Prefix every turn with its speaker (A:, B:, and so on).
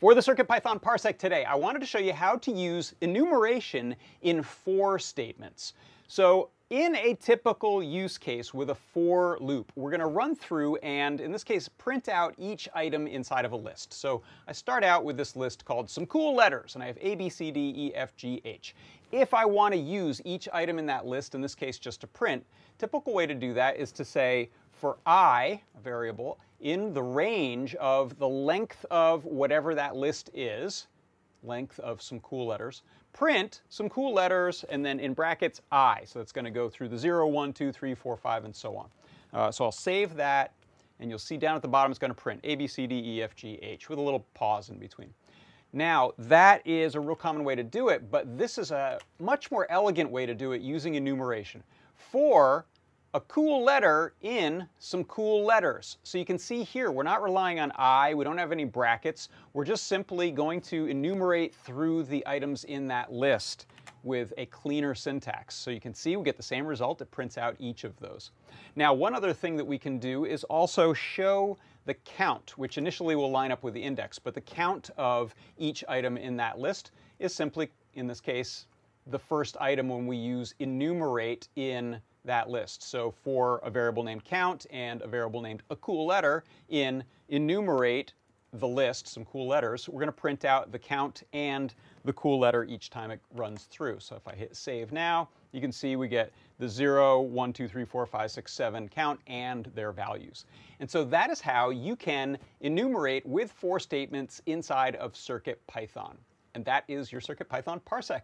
A: For the CircuitPython Parsec today, I wanted to show you how to use enumeration in for statements. So in a typical use case with a for loop, we're going to run through and, in this case, print out each item inside of a list. So I start out with this list called some cool letters, and I have A, B, C, D, E, F, G, H. If I want to use each item in that list, in this case just to print, typical way to do that is to say for i, a variable, in the range of the length of whatever that list is, length of some cool letters, print some cool letters, and then in brackets i. So it's going to go through the 0, 1, 2, 3, 4, 5, and so on. Uh, so I'll save that, and you'll see down at the bottom it's going to print A, B, C, D, E, F, G, H with a little pause in between. Now, that is a real common way to do it, but this is a much more elegant way to do it using enumeration. For a cool letter in some cool letters. So you can see here, we're not relying on I, we don't have any brackets. We're just simply going to enumerate through the items in that list with a cleaner syntax. So you can see we get the same result, it prints out each of those. Now one other thing that we can do is also show the count, which initially will line up with the index, but the count of each item in that list is simply, in this case, the first item when we use enumerate in that list. So for a variable named count and a variable named a cool letter in enumerate the list, some cool letters, we're going to print out the count and the cool letter each time it runs through. So if I hit save now, you can see we get the 0, 1, 2, 3, 4, 5, 6, 7 count and their values. And so that is how you can enumerate with for statements inside of CircuitPython. And that is your CircuitPython parsec.